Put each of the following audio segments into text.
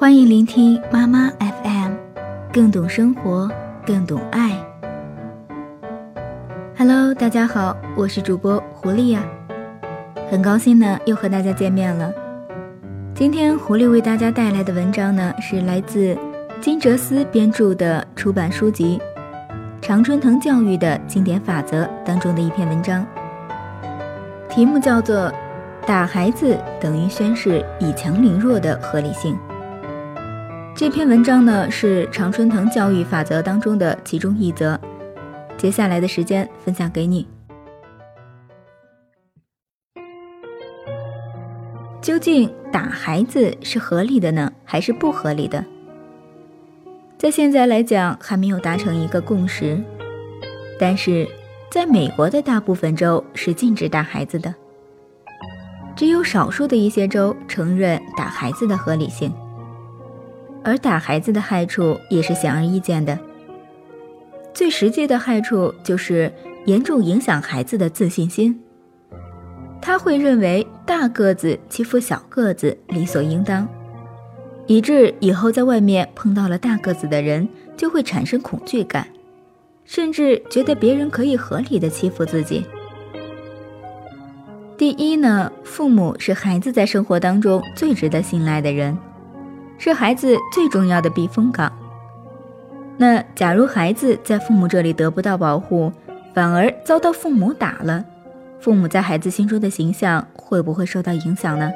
欢迎聆听妈妈 FM，更懂生活，更懂爱。Hello，大家好，我是主播狐狸呀，很高兴呢又和大家见面了。今天狐狸为大家带来的文章呢，是来自金哲思编著的出版书籍《常春藤教育的经典法则》当中的一篇文章，题目叫做“打孩子等于宣示以强凌弱的合理性”。这篇文章呢是常春藤教育法则当中的其中一则，接下来的时间分享给你。究竟打孩子是合理的呢，还是不合理的？在现在来讲还没有达成一个共识，但是在美国的大部分州是禁止打孩子的，只有少数的一些州承认打孩子的合理性。而打孩子的害处也是显而易见的。最实际的害处就是严重影响孩子的自信心。他会认为大个子欺负小个子理所应当，以致以后在外面碰到了大个子的人就会产生恐惧感，甚至觉得别人可以合理的欺负自己。第一呢，父母是孩子在生活当中最值得信赖的人。是孩子最重要的避风港。那假如孩子在父母这里得不到保护，反而遭到父母打了，父母在孩子心中的形象会不会受到影响呢？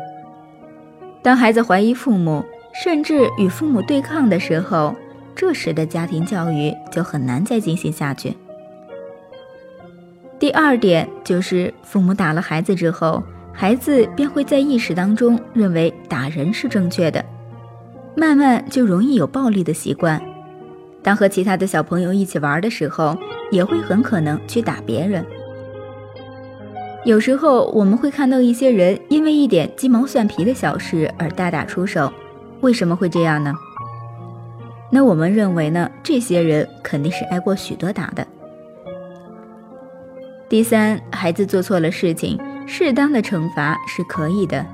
当孩子怀疑父母，甚至与父母对抗的时候，这时的家庭教育就很难再进行下去。第二点就是，父母打了孩子之后，孩子便会在意识当中认为打人是正确的。慢慢就容易有暴力的习惯，当和其他的小朋友一起玩的时候，也会很可能去打别人。有时候我们会看到一些人因为一点鸡毛蒜皮的小事而大打出手，为什么会这样呢？那我们认为呢，这些人肯定是挨过许多打的。第三，孩子做错了事情，适当的惩罚是可以的。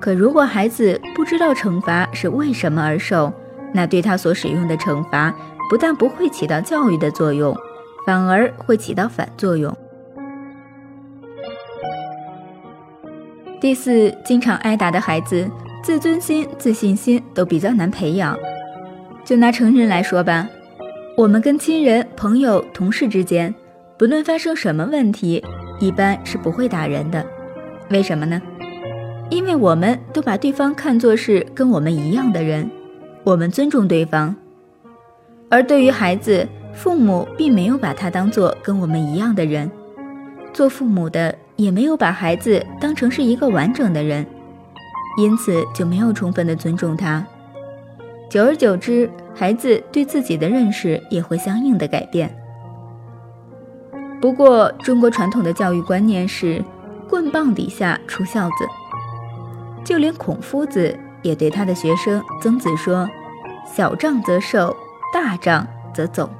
可如果孩子不知道惩罚是为什么而受，那对他所使用的惩罚不但不会起到教育的作用，反而会起到反作用。第四，经常挨打的孩子，自尊心、自信心都比较难培养。就拿成人来说吧，我们跟亲人、朋友、同事之间，不论发生什么问题，一般是不会打人的。为什么呢？因为我们都把对方看作是跟我们一样的人，我们尊重对方。而对于孩子，父母并没有把他当做跟我们一样的人，做父母的也没有把孩子当成是一个完整的人，因此就没有充分的尊重他。久而久之，孩子对自己的认识也会相应的改变。不过，中国传统的教育观念是“棍棒底下出孝子”。就连孔夫子也对他的学生曾子说：“小仗则受，大仗则走。”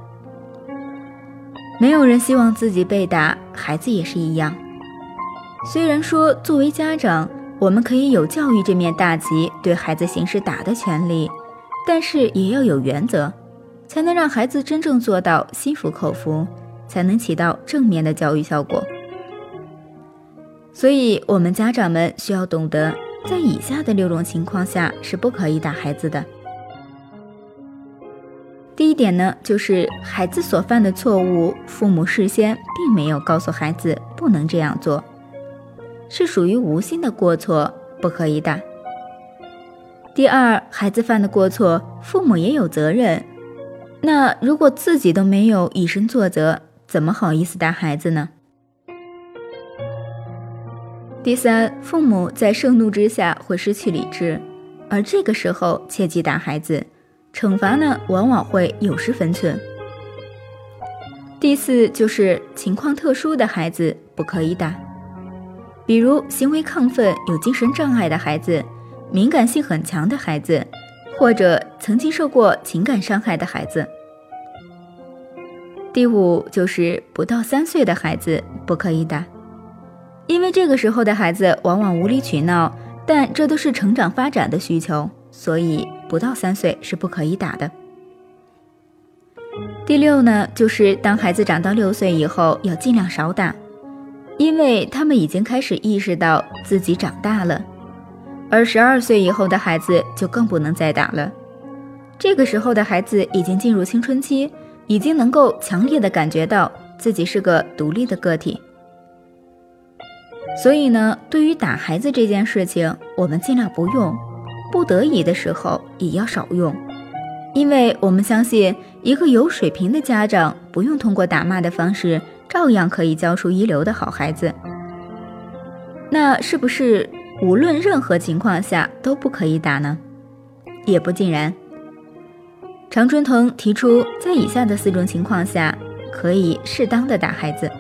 没有人希望自己被打，孩子也是一样。虽然说作为家长，我们可以有教育这面大旗对孩子行使打的权利，但是也要有原则，才能让孩子真正做到心服口服，才能起到正面的教育效果。所以，我们家长们需要懂得。在以下的六种情况下是不可以打孩子的。第一点呢，就是孩子所犯的错误，父母事先并没有告诉孩子不能这样做，是属于无心的过错，不可以打。第二，孩子犯的过错，父母也有责任。那如果自己都没有以身作则，怎么好意思打孩子呢？第三，父母在盛怒之下会失去理智，而这个时候切忌打孩子，惩罚呢往往会有失分寸。第四，就是情况特殊的孩子不可以打，比如行为亢奋、有精神障碍的孩子，敏感性很强的孩子，或者曾经受过情感伤害的孩子。第五，就是不到三岁的孩子不可以打。因为这个时候的孩子往往无理取闹，但这都是成长发展的需求，所以不到三岁是不可以打的。第六呢，就是当孩子长到六岁以后，要尽量少打，因为他们已经开始意识到自己长大了。而十二岁以后的孩子就更不能再打了，这个时候的孩子已经进入青春期，已经能够强烈的感觉到自己是个独立的个体。所以呢，对于打孩子这件事情，我们尽量不用，不得已的时候也要少用，因为我们相信，一个有水平的家长不用通过打骂的方式，照样可以教出一流的好孩子。那是不是？无论任何情况下都不可以打呢，也不尽然。常春藤提出，在以下的四种情况下可以适当的打孩子。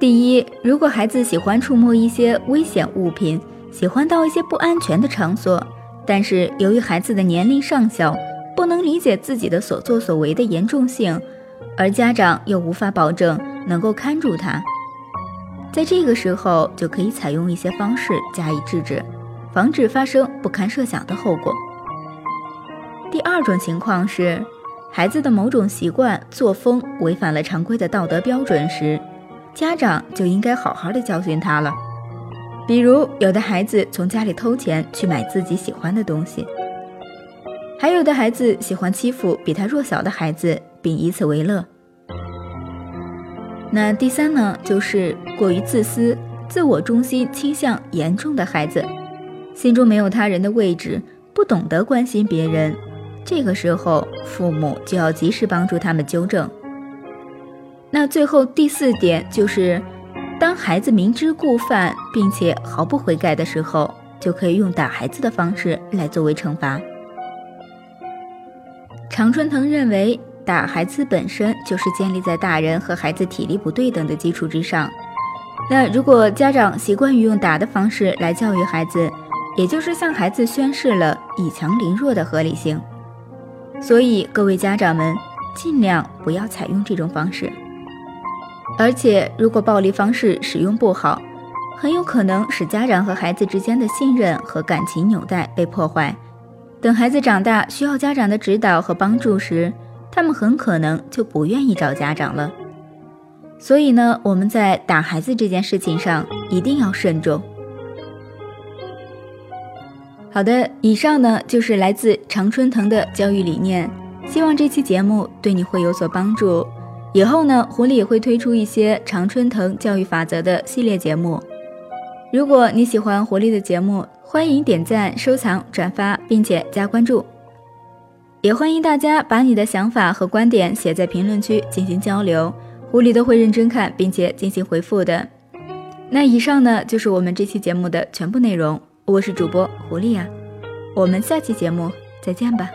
第一，如果孩子喜欢触摸一些危险物品，喜欢到一些不安全的场所，但是由于孩子的年龄尚小，不能理解自己的所作所为的严重性，而家长又无法保证能够看住他。在这个时候，就可以采用一些方式加以制止，防止发生不堪设想的后果。第二种情况是，孩子的某种习惯、作风违反了常规的道德标准时，家长就应该好好的教训他了。比如，有的孩子从家里偷钱去买自己喜欢的东西，还有的孩子喜欢欺负比他弱小的孩子，并以此为乐。那第三呢，就是过于自私、自我中心倾向严重的孩子，心中没有他人的位置，不懂得关心别人。这个时候，父母就要及时帮助他们纠正。那最后第四点就是，当孩子明知故犯并且毫不悔改的时候，就可以用打孩子的方式来作为惩罚。常春藤认为。打孩子本身就是建立在大人和孩子体力不对等的基础之上。那如果家长习惯于用打的方式来教育孩子，也就是向孩子宣示了以强凌弱的合理性。所以各位家长们尽量不要采用这种方式。而且如果暴力方式使用不好，很有可能使家长和孩子之间的信任和感情纽带被破坏。等孩子长大需要家长的指导和帮助时，他们很可能就不愿意找家长了，所以呢，我们在打孩子这件事情上一定要慎重。好的，以上呢就是来自常春藤的教育理念，希望这期节目对你会有所帮助。以后呢，狐狸也会推出一些常春藤教育法则的系列节目。如果你喜欢狐狸的节目，欢迎点赞、收藏、转发，并且加关注。也欢迎大家把你的想法和观点写在评论区进行交流，狐狸都会认真看并且进行回复的。那以上呢就是我们这期节目的全部内容，我是主播狐狸呀，我们下期节目再见吧。